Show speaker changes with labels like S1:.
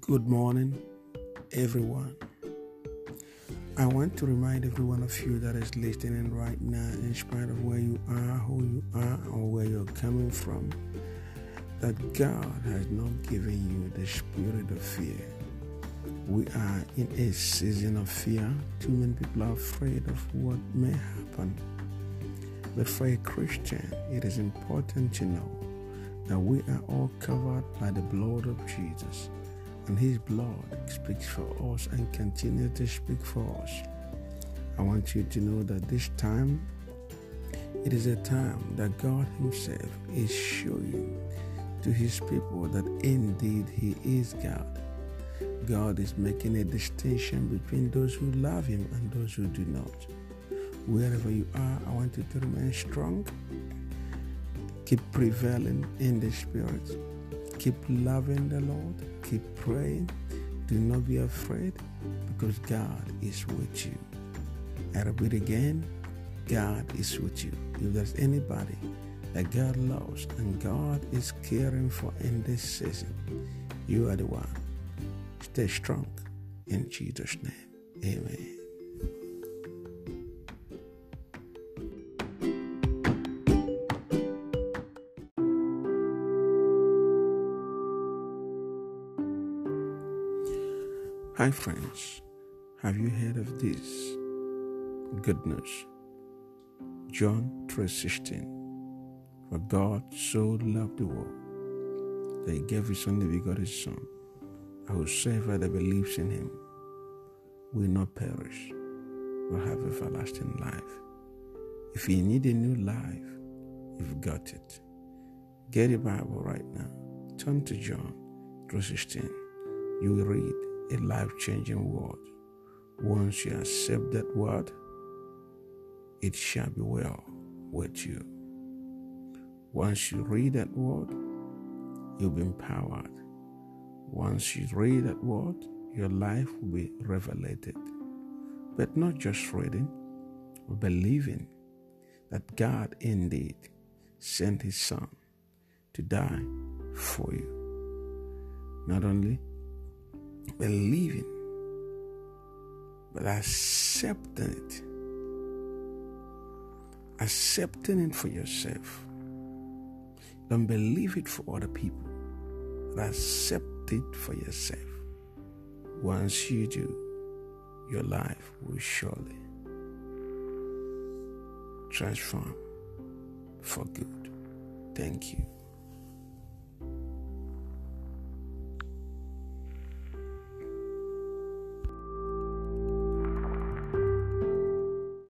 S1: Good morning, everyone. I want to remind every one of you that is listening right now, in spite of where you are, who you are, or where you're coming from, that God has not given you the spirit of fear. We are in a season of fear. Too many people are afraid of what may happen. But for a Christian, it is important to know that we are all covered by the blood of Jesus and his blood speaks for us and continues to speak for us. I want you to know that this time it is a time that God Himself is showing to His people that indeed He is God. God is making a distinction between those who love Him and those who do not. Wherever you are, I want you to remain strong. Keep prevailing in the Spirit Keep loving the Lord. Keep praying. Do not be afraid because God is with you. I repeat again God is with you. If there's anybody that God loves and God is caring for in this season, you are the one. Stay strong in Jesus' name. Amen. Hi, friends. Have you heard of this? Good news. John 3:16. For God so loved the world that He gave His only begotten Son, that whosoever that believes in Him will not perish, but have everlasting life. If you need a new life, you've got it. Get a Bible right now. Turn to John 3:16. You will read a life changing word. Once you accept that word, it shall be well with you. Once you read that word, you'll be empowered. Once you read that word, your life will be revelated. But not just reading, but believing that God indeed sent His Son to die for you. Not only believing, but accepting it. Accepting it for yourself. Don't believe it for other people, but accept it for yourself. Once you do, your life will surely transform for good. Thank you.